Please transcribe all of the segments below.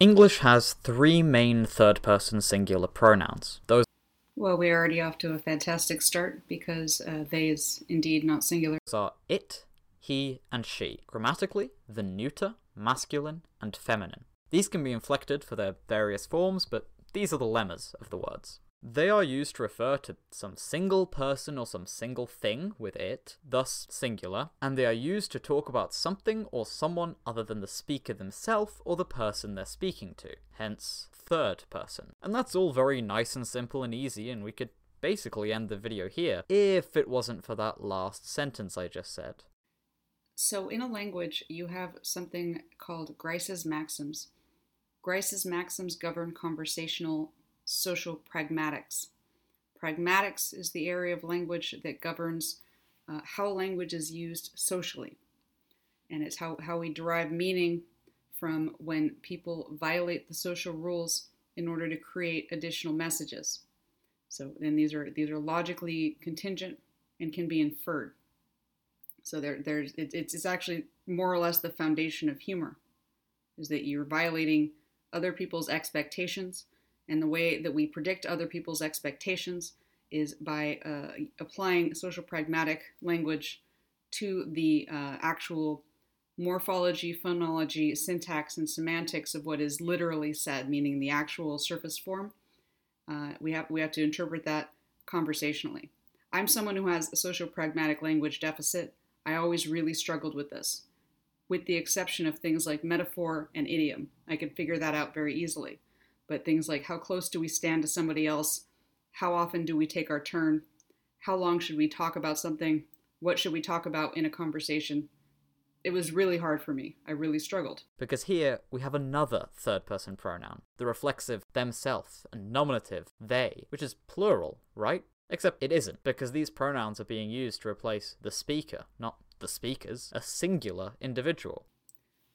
English has three main third person singular pronouns. Those Well, we're already off to a fantastic start because uh, they is indeed not singular. are it, he, and she. Grammatically, the neuter, masculine, and feminine. These can be inflected for their various forms, but these are the lemmas of the words. They are used to refer to some single person or some single thing with it, thus singular, and they are used to talk about something or someone other than the speaker themselves or the person they're speaking to, hence third person. And that's all very nice and simple and easy, and we could basically end the video here if it wasn't for that last sentence I just said. So, in a language, you have something called Grice's maxims. Grice's maxims govern conversational social pragmatics. Pragmatics is the area of language that governs uh, how language is used socially, and it's how, how we derive meaning from when people violate the social rules in order to create additional messages. So then these are these are logically contingent and can be inferred. So there, there's it, it's, it's actually more or less the foundation of humor, is that you're violating other people's expectations, and the way that we predict other people's expectations is by uh, applying social pragmatic language to the uh, actual morphology, phonology, syntax, and semantics of what is literally said, meaning the actual surface form. Uh, we have we have to interpret that conversationally. I'm someone who has a social pragmatic language deficit. I always really struggled with this, with the exception of things like metaphor and idiom. I could figure that out very easily. But things like how close do we stand to somebody else? How often do we take our turn? How long should we talk about something? What should we talk about in a conversation? It was really hard for me. I really struggled. Because here we have another third person pronoun, the reflexive themself and nominative they, which is plural, right? Except it isn't, because these pronouns are being used to replace the speaker, not the speakers, a singular individual.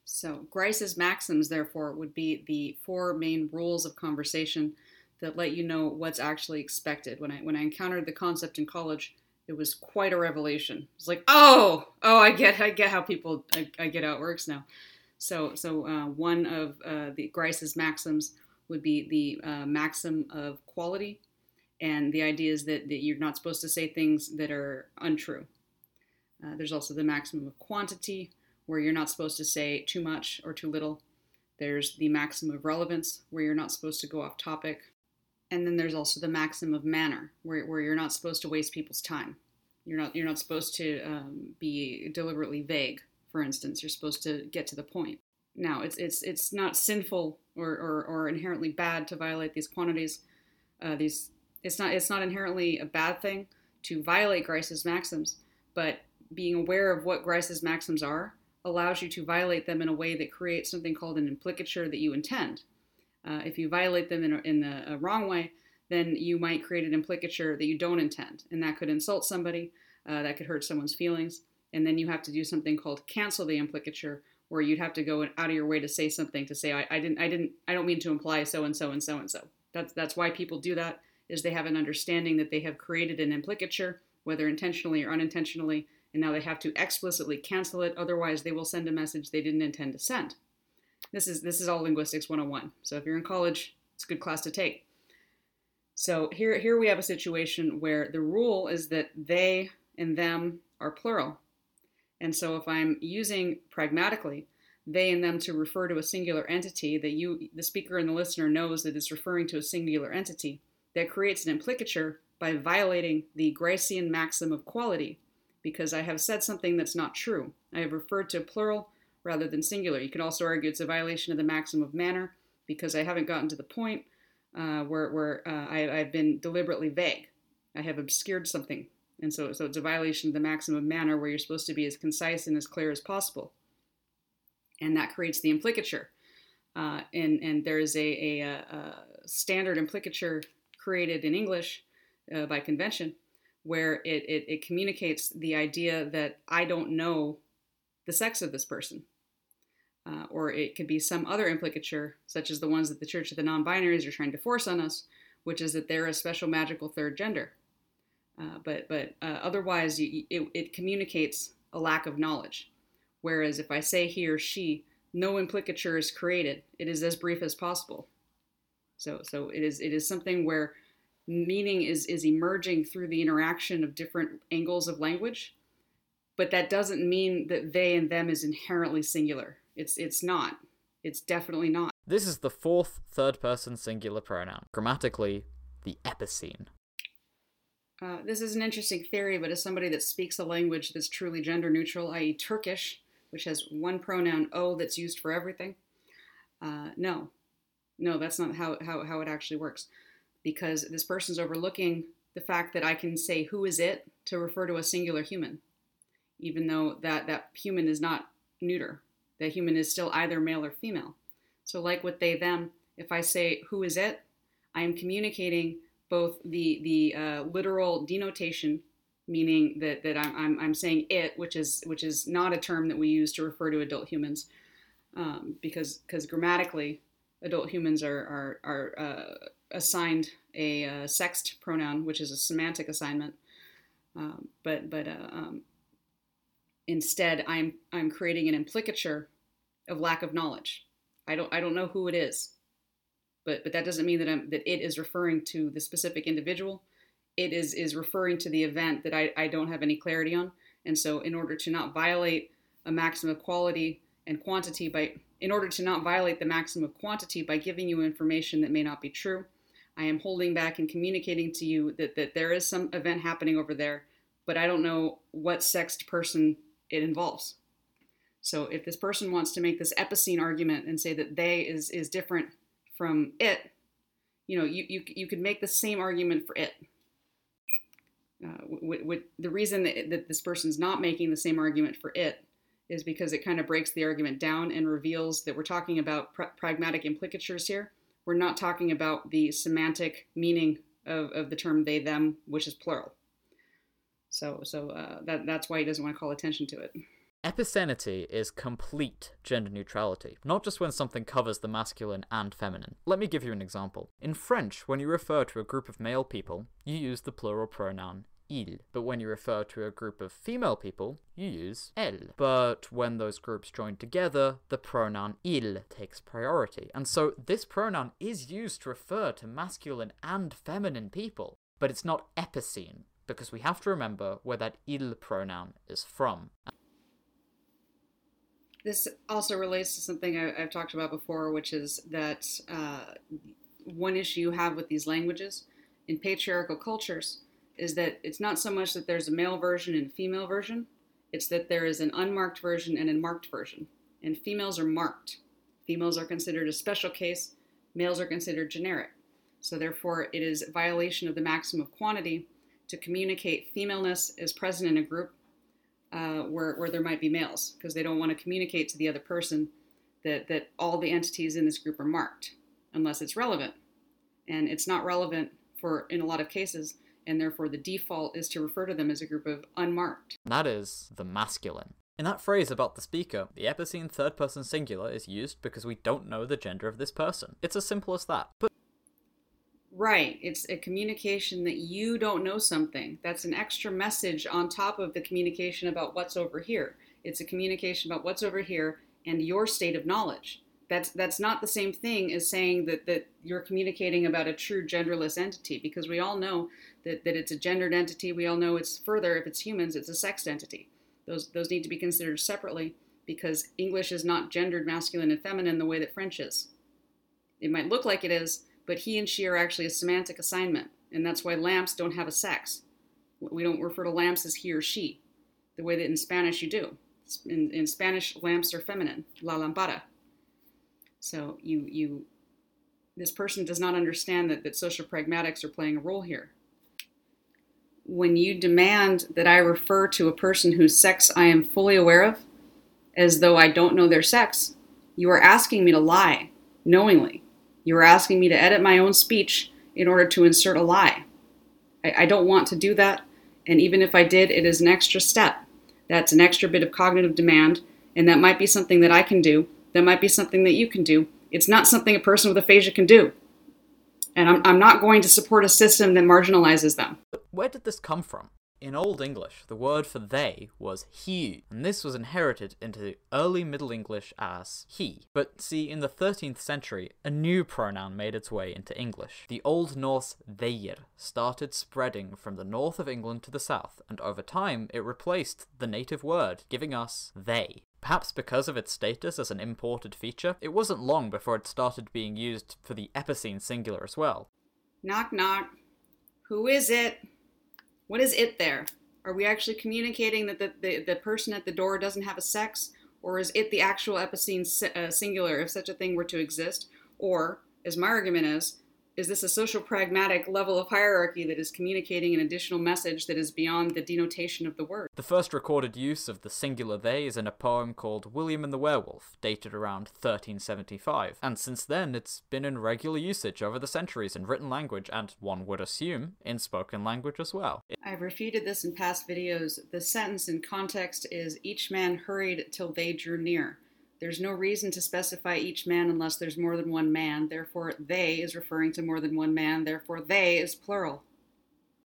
So, Grice's maxims, therefore, would be the four main rules of conversation that let you know what's actually expected. When I when I encountered the concept in college, it was quite a revelation. It's like, oh, oh, I get, I get how people, I, I get how it works now. So, so uh, one of uh, the Grice's maxims would be the uh, maxim of quality, and the idea is that, that you're not supposed to say things that are untrue. Uh, there's also the maximum of quantity, where you're not supposed to say too much or too little. There's the maxim of relevance, where you're not supposed to go off topic. And then there's also the maxim of manner, where, where you're not supposed to waste people's time. You're not you're not supposed to um, be deliberately vague. For instance, you're supposed to get to the point. Now, it's it's it's not sinful or, or, or inherently bad to violate these quantities. Uh, these it's not it's not inherently a bad thing to violate Grice's maxims, but being aware of what Grice's maxims are allows you to violate them in a way that creates something called an implicature that you intend. Uh, if you violate them in a, in a, a, wrong way, then you might create an implicature that you don't intend, and that could insult somebody, uh, that could hurt someone's feelings, and then you have to do something called cancel the implicature, where you'd have to go out of your way to say something to say I, I didn't I didn't I don't mean to imply so and so and so and so. That's that's why people do that is they have an understanding that they have created an implicature, whether intentionally or unintentionally, and now they have to explicitly cancel it. Otherwise, they will send a message they didn't intend to send. This is this is all linguistics 101. So if you're in college, it's a good class to take. So here here we have a situation where the rule is that they and them are plural. And so if I'm using pragmatically they and them to refer to a singular entity that you the speaker and the listener knows that it's referring to a singular entity, that creates an implicature by violating the Gricean maxim of quality because I have said something that's not true. I have referred to plural rather than singular. You could also argue it's a violation of the maxim of manner because I haven't gotten to the point uh, where, where uh, I, have been deliberately vague. I have obscured something. And so, so it's a violation of the maxim of manner where you're supposed to be as concise and as clear as possible. And that creates the implicature. Uh, and, and there is a, a, a, standard implicature created in English uh, by convention where it, it, it communicates the idea that I don't know the sex of this person. Uh, or it could be some other implicature, such as the ones that the Church of the Non Binaries are trying to force on us, which is that they're a special magical third gender. Uh, but but uh, otherwise, you, it, it communicates a lack of knowledge. Whereas if I say he or she, no implicature is created. It is as brief as possible. So, so it is it is something where meaning is is emerging through the interaction of different angles of language, but that doesn't mean that they and them is inherently singular. It's it's not. It's definitely not. This is the fourth third person singular pronoun. Grammatically, the epicene. Uh, this is an interesting theory, but as somebody that speaks a language that's truly gender neutral, i.e., Turkish, which has one pronoun o that's used for everything, uh, no, no, that's not how, how, how it actually works. Because this person's overlooking the fact that I can say who is it to refer to a singular human, even though that, that human is not neuter. That human is still either male or female. So, like with they, them, if I say who is it, I am communicating both the the uh, literal denotation, meaning that that I'm, I'm, I'm saying it, which is which is not a term that we use to refer to adult humans, um, because because grammatically, adult humans are are, are uh, assigned a uh, sexed pronoun, which is a semantic assignment. Um, but but uh, um, instead, I'm I'm creating an implicature of lack of knowledge. I don't I don't know who it is but but that doesn't mean that I'm that it is referring to the specific individual. It is is referring to the event that I, I don't have any clarity on. And so in order to not violate a maximum of quality and quantity by in order to not violate the maximum of quantity by giving you information that may not be true, I am holding back and communicating to you that, that there is some event happening over there, but I don't know what sexed person it involves. So if this person wants to make this epicene argument and say that they is is different from it, you know, you, you, you could make the same argument for it. Uh, the reason that, that this person's not making the same argument for it is because it kind of breaks the argument down and reveals that we're talking about pr- pragmatic implicatures here. We're not talking about the semantic meaning of, of the term they, them, which is plural. So, so uh, that, that's why he doesn't want to call attention to it. Epicenity is complete gender neutrality, not just when something covers the masculine and feminine. Let me give you an example. In French, when you refer to a group of male people, you use the plural pronoun il. But when you refer to a group of female people, you use elle. But when those groups join together, the pronoun il takes priority. And so this pronoun is used to refer to masculine and feminine people, but it's not epicene, because we have to remember where that il pronoun is from. This also relates to something I, have talked about before, which is that uh, one issue you have with these languages in patriarchal cultures is that it's not so much that there's a male version and a female version, it's that there is an unmarked version and a marked version. And females are marked. Females are considered a special case, males are considered generic. So, therefore, it is a violation of the maximum of quantity to communicate femaleness is present in a group uh, where, where there might be males because they don't want to communicate to the other person that, that all the entities in this group are marked unless it's relevant. And it's not relevant for in a lot of cases, and therefore the default is to refer to them as a group of unmarked. That is the masculine. In that phrase about the speaker, the epicene third person singular is used because we don't know the gender of this person. It's as simple as that. But Right. It's a communication that you don't know something. That's an extra message on top of the communication about what's over here. It's a communication about what's over here and your state of knowledge. That's that's not the same thing as saying that, that you're communicating about a true genderless entity because we all know that, that it's a gendered entity. We all know it's further, if it's humans, it's a sexed entity. Those those need to be considered separately because English is not gendered masculine and feminine the way that French is. It might look like it is, but he and she are actually a semantic assignment, and that's why lamps don't have a sex. We don't refer to lamps as he or she, the way that in Spanish you do. In, in Spanish, lamps are feminine, la lámpara. So you you this person does not understand that, that social pragmatics are playing a role here. When you demand that I refer to a person whose sex I am fully aware of, as though I don't know their sex, you are asking me to lie knowingly. You are asking me to edit my own speech in order to insert a lie. I, I don't want to do that, and even if I did, it is an extra step. That's an extra bit of cognitive demand, and that might be something that I can do. That might be something that you can do. It's not something a person with aphasia can do. And I'm, I'm not going to support a system that marginalizes them. Where did this come from? In Old English, the word for they was he, and this was inherited into early Middle English as he. But see, in the 13th century, a new pronoun made its way into English. The Old Norse their started spreading from the north of England to the south, and over time it replaced the native word, giving us they. Perhaps because of its status as an imported feature, it wasn't long before it started being used for the epicene singular as well. Knock, knock. Who is it? What is it there? Are we actually communicating that the, the, the person at the door doesn't have a sex? Or is it the actual epicene uh, singular, if such a thing were to exist? Or, as my argument is, is this a social pragmatic level of hierarchy that is communicating an additional message that is beyond the denotation of the word? The first recorded use of the singular they is in a poem called William and the Werewolf, dated around 1375, and since then it's been in regular usage over the centuries in written language and, one would assume, in spoken language as well. I've refuted this in past videos. The sentence in context is each man hurried till they drew near. There's no reason to specify each man unless there's more than one man. Therefore, they is referring to more than one man. Therefore, they is plural.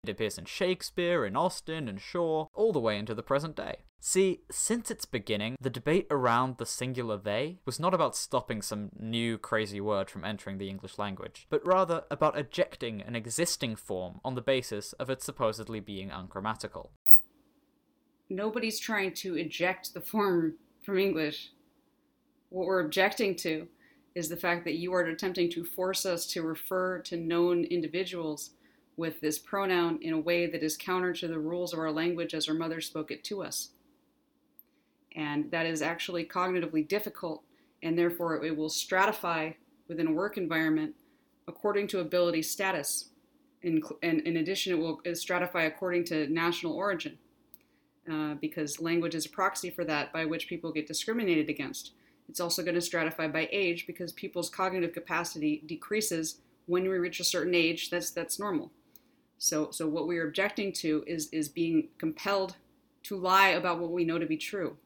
It appears in Shakespeare, in Austen, and Shaw, all the way into the present day. See, since its beginning, the debate around the singular they was not about stopping some new crazy word from entering the English language, but rather about ejecting an existing form on the basis of it supposedly being ungrammatical. Nobody's trying to eject the form from English. What we're objecting to is the fact that you are attempting to force us to refer to known individuals with this pronoun in a way that is counter to the rules of our language as our mother spoke it to us. And that is actually cognitively difficult, and therefore it will stratify within a work environment according to ability status. In, and in addition, it will stratify according to national origin, uh, because language is a proxy for that by which people get discriminated against. It's also going to stratify by age because people's cognitive capacity decreases when we reach a certain age. That's that's normal. So so what we are objecting to is is being compelled to lie about what we know to be true.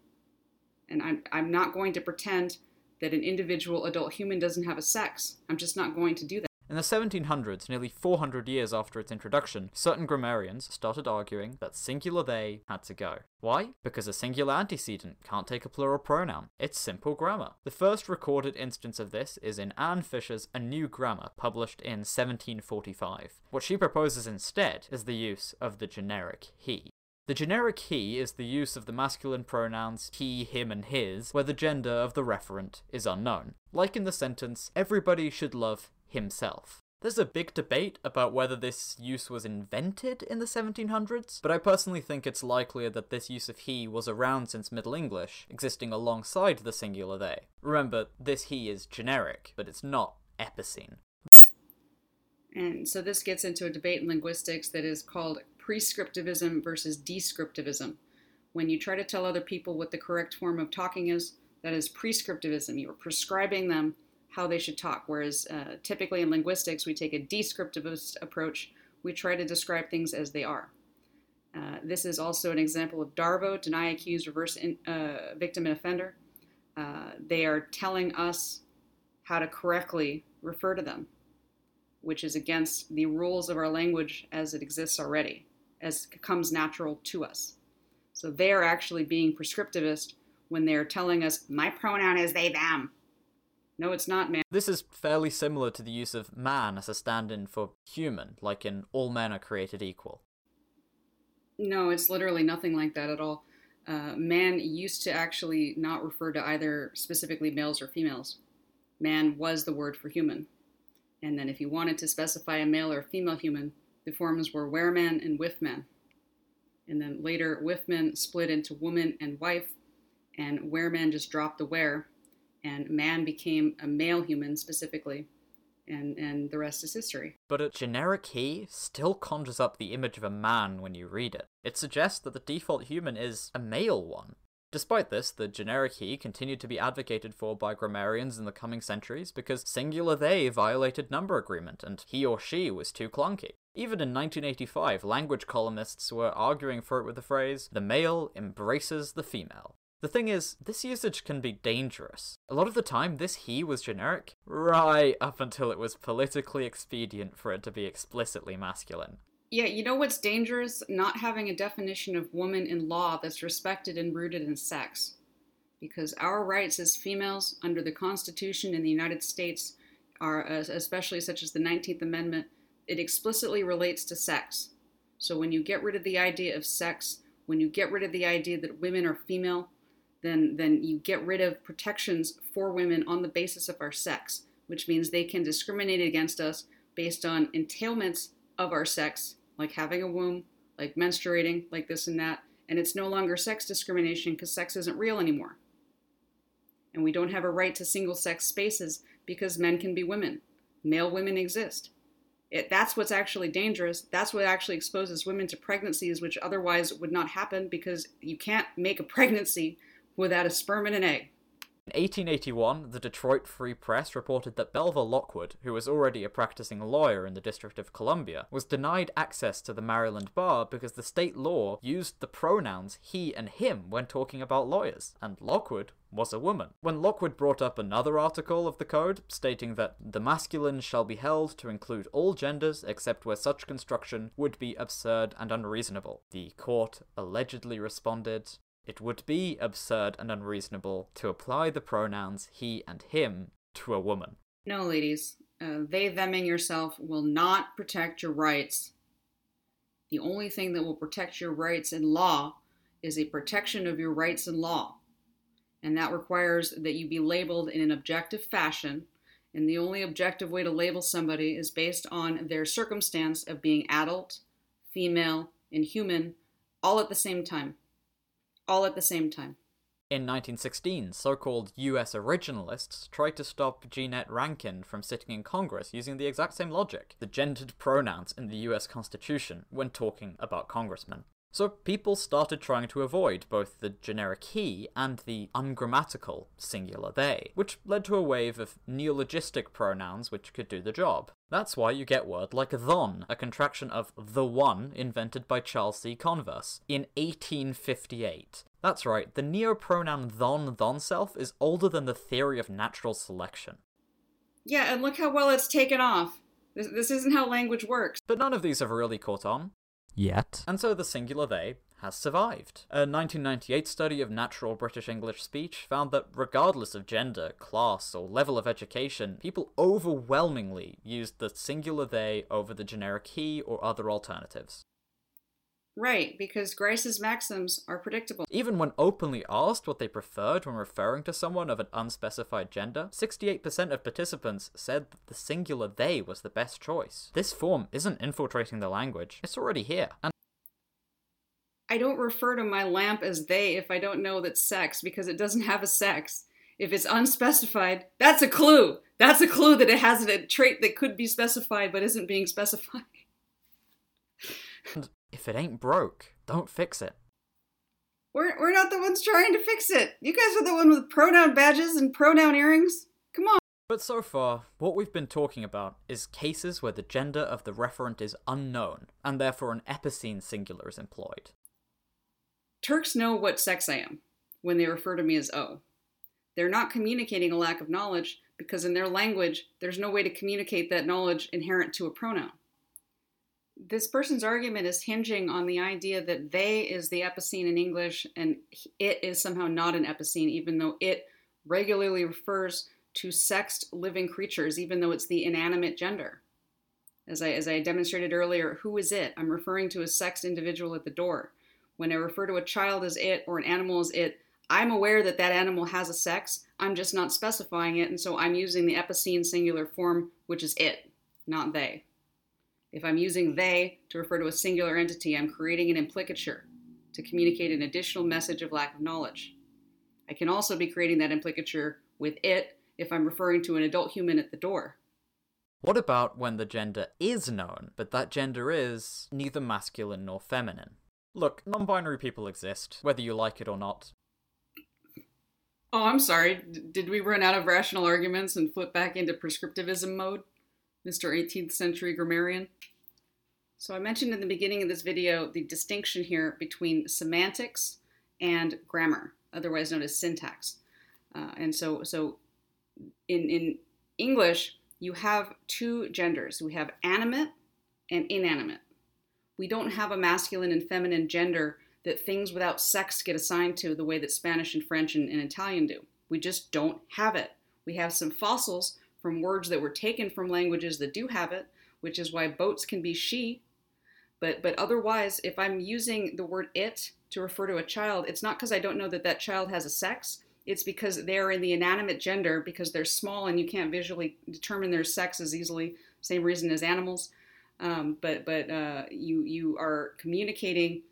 And I'm I'm not going to pretend that an individual adult human doesn't have a sex. I'm just not going to do that. In the 1700s, nearly 400 years after its introduction, certain grammarians started arguing that singular they had to go. Why? Because a singular antecedent can't take a plural pronoun. It's simple grammar. The first recorded instance of this is in Anne Fisher's A New Grammar, published in 1745. What she proposes instead is the use of the generic he. The generic he is the use of the masculine pronouns he, him, and his, where the gender of the referent is unknown. Like in the sentence, everybody should love himself. There's a big debate about whether this use was invented in the 1700s, but I personally think it's likelier that this use of he was around since Middle English, existing alongside the singular they. Remember, this he is generic, but it's not epicene. And so this gets into a debate in linguistics that is called prescriptivism versus descriptivism. When you try to tell other people what the correct form of talking is, that is prescriptivism. You are prescribing them how they should talk. Whereas uh, typically in linguistics, we take a descriptivist approach. We try to describe things as they are. Uh, this is also an example of DARVO, deny accused, reverse in, uh, victim and offender. Uh, they are telling us how to correctly refer to them, which is against the rules of our language as it exists already, as comes natural to us. So they are actually being prescriptivist when they're telling us, my pronoun is they, them no, it's not man. This is fairly similar to the use of man as a stand in for human, like in all men are created equal. No, it's literally nothing like that at all. Uh, man used to actually not refer to either specifically males or females. Man was the word for human. And then if you wanted to specify a male or female human, the forms were wereman and wifman. And then later, wifman split into woman and wife, and wereman just dropped the were and man became a male human specifically and and the rest is history. But a generic he still conjures up the image of a man when you read it. It suggests that the default human is a male one. Despite this, the generic he continued to be advocated for by grammarians in the coming centuries because singular they violated number agreement and he or she was too clunky. Even in 1985, language columnists were arguing for it with the phrase, the male embraces the female. The thing is, this usage can be dangerous. A lot of the time, this he was generic, right up until it was politically expedient for it to be explicitly masculine. Yeah, you know what's dangerous? Not having a definition of woman in law that's respected and rooted in sex. Because our rights as females under the Constitution in the United States are, especially such as the 19th Amendment, it explicitly relates to sex. So when you get rid of the idea of sex, when you get rid of the idea that women are female, then then you get rid of protections for women on the basis of our sex, which means they can discriminate against us based on entailments of our sex, like having a womb, like menstruating, like this and that, and it's no longer sex discrimination because sex isn't real anymore. And we don't have a right to single sex spaces because men can be women. Male women exist. It, that's what's actually dangerous. That's what actually exposes women to pregnancies, which otherwise would not happen because you can't make a pregnancy without a sperm and an egg. In 1881, the Detroit Free Press reported that Belva Lockwood, who was already a practicing lawyer in the District of Columbia, was denied access to the Maryland bar because the state law used the pronouns he and him when talking about lawyers, and Lockwood was a woman. When Lockwood brought up another article of the code stating that the masculine shall be held to include all genders except where such construction would be absurd and unreasonable, the court allegedly responded, it would be absurd and unreasonable to apply the pronouns he and him to a woman. No, ladies, uh, they, theming yourself will not protect your rights. The only thing that will protect your rights in law is a protection of your rights in law. And that requires that you be labeled in an objective fashion. And the only objective way to label somebody is based on their circumstance of being adult, female, and human all at the same time all at the same time. In 1916, so called US originalists tried to stop Jeannette Rankin from sitting in Congress using the exact same logic the gendered pronouns in the US Constitution when talking about congressmen. So people started trying to avoid both the generic he and the ungrammatical singular they, which led to a wave of neologistic pronouns which could do the job. That's why you get word like thon, a contraction of the one invented by Charles C. Converse in 1858. That's right, the neopronoun thon thon self is older than the theory of natural selection. Yeah, and look how well it's taken off. This, this isn't how language works. But none of these have really caught on. Yet. And so the singular they has survived. A 1998 study of natural British English speech found that regardless of gender, class, or level of education, people overwhelmingly used the singular they over the generic he or other alternatives. Right, because Grice's maxims are predictable. Even when openly asked what they preferred when referring to someone of an unspecified gender, 68% of participants said that the singular they was the best choice. This form isn't infiltrating the language, it's already here. And I don't refer to my lamp as they if I don't know that sex because it doesn't have a sex. If it's unspecified, that's a clue. That's a clue that it has a trait that could be specified but isn't being specified. If it ain't broke, don't fix it. We're, we're not the ones trying to fix it. You guys are the one with pronoun badges and pronoun earrings. Come on. But so far, what we've been talking about is cases where the gender of the referent is unknown, and therefore an epicene singular is employed. Turks know what sex I am when they refer to me as O. They're not communicating a lack of knowledge because in their language, there's no way to communicate that knowledge inherent to a pronoun this person's argument is hinging on the idea that they is the epicene in English and it is somehow not an epicene, even though it regularly refers to sexed living creatures, even though it's the inanimate gender. As I, as I demonstrated earlier, who is it? I'm referring to a sexed individual at the door. When I refer to a child as it or an animal as it, I'm aware that that animal has a sex. I'm just not specifying it, and so I'm using the epicene singular form, which is it, not they. If I'm using they to refer to a singular entity, I'm creating an implicature to communicate an additional message of lack of knowledge. I can also be creating that implicature with it if I'm referring to an adult human at the door. What about when the gender is known, but that gender is neither masculine nor feminine? Look, non binary people exist, whether you like it or not. Oh, I'm sorry. D- did we run out of rational arguments and flip back into prescriptivism mode? Mr. 18th century grammarian. So I mentioned in the beginning of this video the distinction here between semantics and grammar, otherwise known as syntax. Uh, and so, so in, in English, you have two genders. We have animate and inanimate. We don't have a masculine and feminine gender that things without sex get assigned to the way that Spanish and French and, and Italian do. We just don't have it. We have some fossils from words that were taken from languages that do have it, which is why boats can be she. But but otherwise, if I'm using the word it to refer to a child, it's not because I don't know that that child has a sex. It's because they're in the inanimate gender because they're small and you can't visually determine their sex as easily. Same reason as animals. Um, but but uh, you you are communicating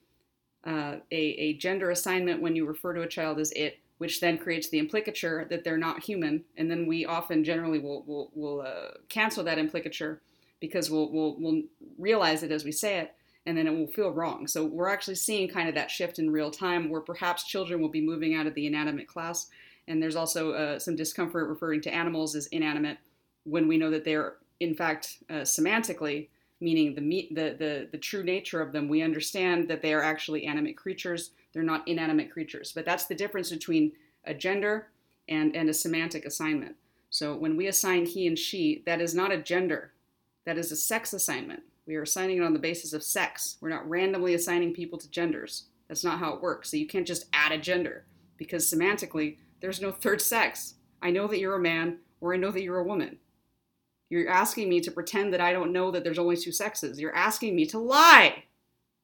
uh, a, a gender assignment when you refer to a child as it, which then creates the implicature that they're not human, and then we often generally will will, will uh, cancel that implicature because we'll, we'll we'll realize it as we say it, and then it will feel wrong. So we're actually seeing kind of that shift in real time, where perhaps children will be moving out of the inanimate class, and there's also uh, some discomfort referring to animals as inanimate when we know that they're in fact uh, semantically meaning the, the, the, the true nature of them. We understand that they are actually animate creatures. They're not inanimate creatures. But that's the difference between a gender and, and a semantic assignment. So when we assign he and she, that is not a gender. That is a sex assignment. We are assigning it on the basis of sex. We're not randomly assigning people to genders. That's not how it works. So you can't just add a gender because semantically, there's no third sex. I know that you're a man or I know that you're a woman. You're asking me to pretend that I don't know that there's only two sexes. You're asking me to lie.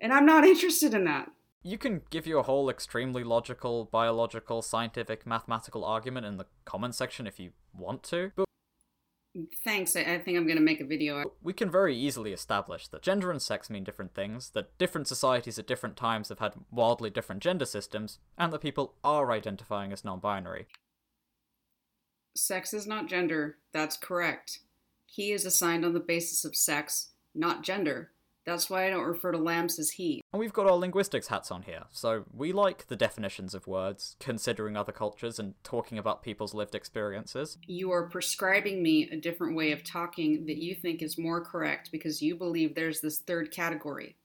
And I'm not interested in that. You can give your whole extremely logical, biological, scientific, mathematical argument in the comment section if you want to, but Thanks. I, think I'm going to make a video. We can very easily establish that gender and sex mean different things, that different societies at different times have had wildly different gender systems, and that people are identifying as non binary. Sex is not gender. That's correct. He is assigned on the basis of sex, not gender. That's why I don't refer to lambs as he. And we've got our linguistics hats on here, so we like the definitions of words, considering other cultures and talking about people's lived experiences. You are prescribing me a different way of talking that you think is more correct because you believe there's this third category.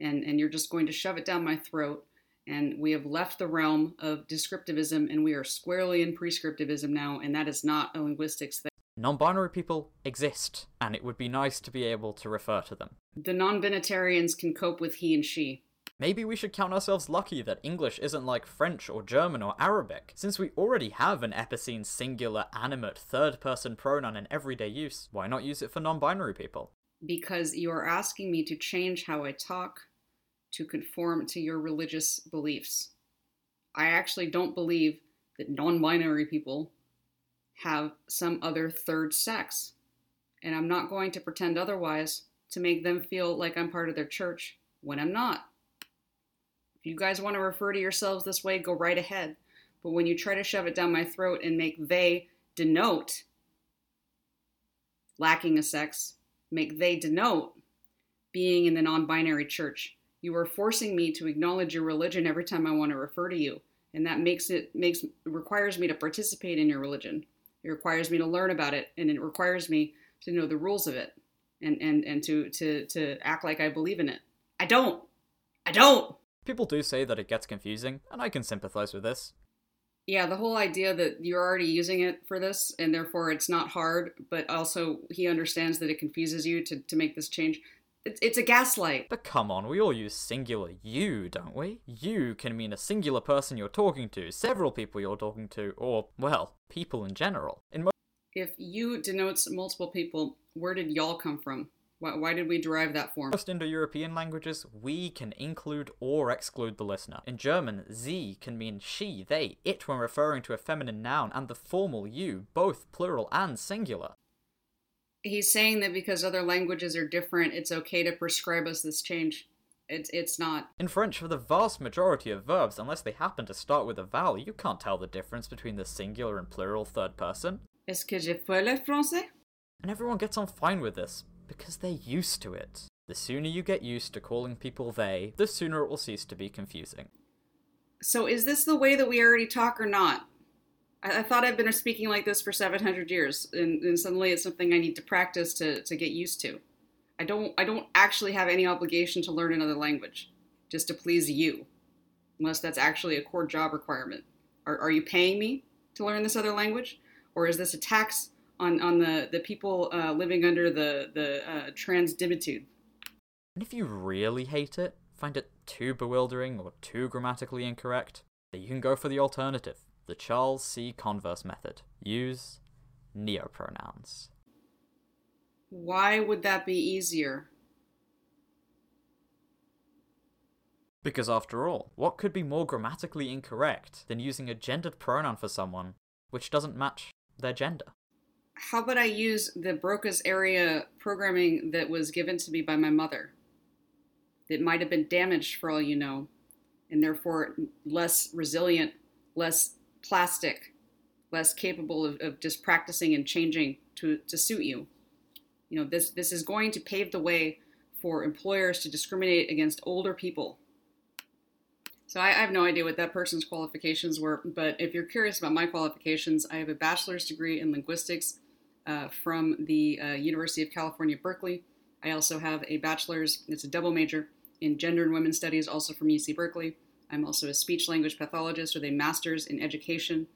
And, and you're just going to shove it down my throat. And we have left the realm of descriptivism and we are squarely in prescriptivism now, and that is not a linguistics thing non binary people exist, and it would be nice to be able to refer to them. The non binitarians can cope with he and she. Maybe we should count ourselves lucky that English isn't like French or German or Arabic, since we already have an epicene singular animate third person pronoun in everyday use. Why not use it for non binary people? Because you are asking me to change how I talk to conform to your religious beliefs. I actually don't believe that non binary people have some other third sex. And I'm not going to pretend otherwise to make them feel like I'm part of their church when I'm not. If you guys want to refer to yourselves this way, go right ahead. But when you try to shove it down my throat and make they denote lacking a sex, make they denote being in the non binary church, you are forcing me to acknowledge your religion every time I want to refer to you. And that makes it makes requires me to participate in your religion. It requires me to learn about it, and it requires me to know the rules of it, and and and to to to act like I believe in it. I don't. I don't. People do say that it gets confusing, and I can sympathize with this. Yeah, the whole idea that you're already using it for this, and therefore it's not hard, but also he understands that it confuses you to, to make this change. It's, it's a gaslight. But come on, we all use singular you, don't we? You can mean a singular person you're talking to, several people you're talking to, or, well, people in general. In mo- if you denotes multiple people, where did y'all come from? Why, why did we derive that form? Most Indo European languages, we can include or exclude the listener. In German, sie can mean she, they, it when referring to a feminine noun, and the formal you, both plural and singular he's saying that because other languages are different, it's okay to prescribe us this change. It's it's not. In French, for the vast majority of verbs, unless they happen to start with a vowel, you can't tell the difference between the singular and plural third person. Est-ce que je parle français? And everyone gets on fine with this because they're used to it. The sooner you get used to calling people they, the sooner it will cease to be confusing. So is this the way that we already talk or not? I, I thought I've been speaking like this for 700 years, and, and suddenly it's something I need to practice to, to get used to. I don't I don't actually have any obligation to learn another language just to please you, unless that's actually a core job requirement. Are, are you paying me to learn this other language, or is this a tax on, on the, the people uh, living under the, the uh, transdimitude? And if you really hate it, find it too bewildering or too grammatically incorrect, then you can go for the alternative, the Charles C. Converse method. Use neopronouns. Why would that be easier? Because after all, what could be more grammatically incorrect than using a gendered pronoun for someone which doesn't match their gender? How about I use the Broca's area programming that was given to me by my mother? That might have been damaged for all you know, and therefore less resilient, less plastic, less capable of, of just practicing and changing to, to suit you. You know, this, this is going to pave the way for employers to discriminate against older people so I, I, have no idea what that person's qualifications were, but if you're curious about my qualifications, I have a bachelor's degree in linguistics uh, from the uh, University of California, Berkeley. I also have a bachelor's, it's a double major, in gender and women's studies, also from UC Berkeley. I'm also a speech language pathologist with a master's in education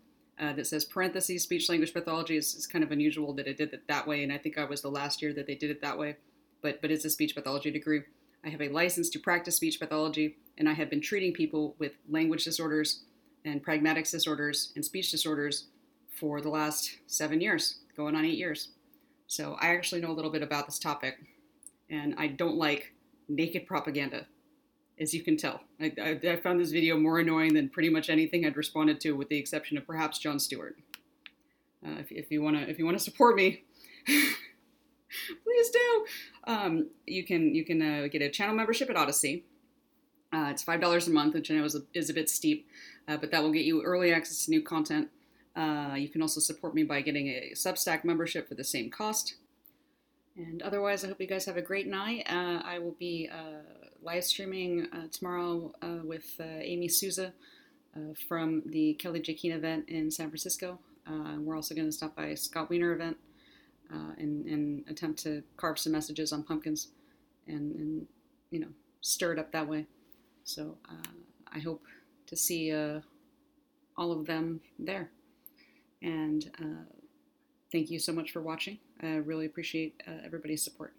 uh, that says parentheses speech language pathology. It's kind of unusual that it did it that way, and I think I was the last year that they did it that way, but, but it's a speech pathology degree. I have a license to practice speech pathology and I have been treating people with language disorders and pragmatics disorders and speech disorders for the last seven years, going on eight years. So I actually know a little bit about this topic, and I don't like naked propaganda, as you can tell. I, I, I found this video more annoying than pretty much anything I'd responded to, with the exception of perhaps Jon Stewart. Uh, if, if, you wanna if you wanna support me, please do. Um, you can you can uh, get a channel membership at Odysee. Uh, it's five dollars a month, which I know is a, is a bit steep, uh, but that will get you early access to new content. Uh, you can also support me by getting a Substack membership for the same cost. And otherwise, I hope you guys have a great night. Uh, I will be uh, live streaming uh, tomorrow with Amy Sousa from the Kellie-Jay Keen event in San Francisco. we're also going to stop by Scott Wiener event and, and attempt to carve some messages on pumpkins and, and you know stir it up that way. So uh, I hope to see uh, all of them there. And uh, thank you so much for watching. I really appreciate uh, everybody's support.